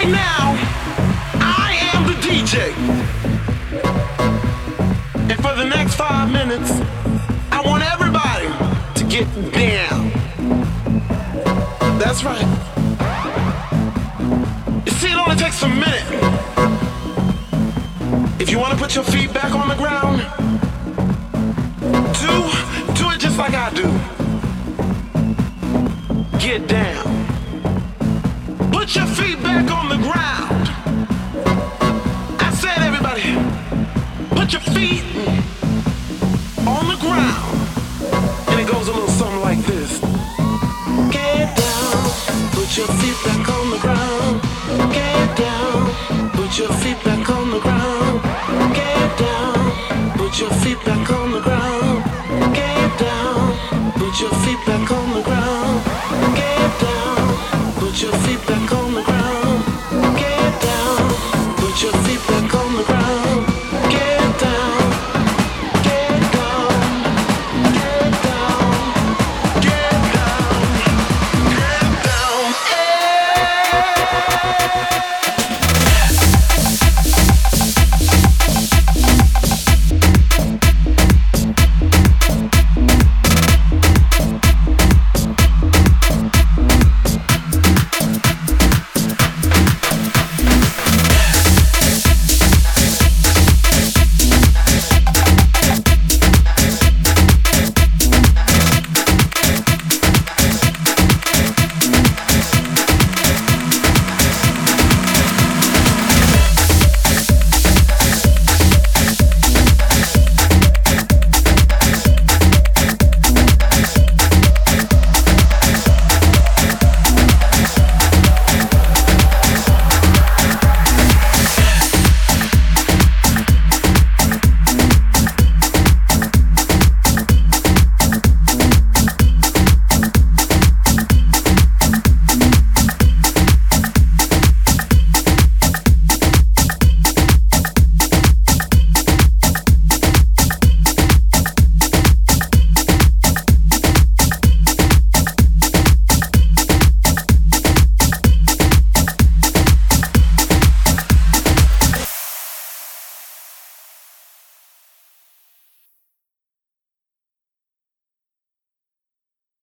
right now, I am the DJ. And for the next five minutes, I want everybody to get down. That's right. You see, it only takes a minute. If you want to put your feet back on the ground, do, do it just like I do. Get down. Put your feet back on the ground. I said, everybody, put your feet on the ground. And it goes a little something like this. Get down, put your feet back on the ground. Get down, put your feet back on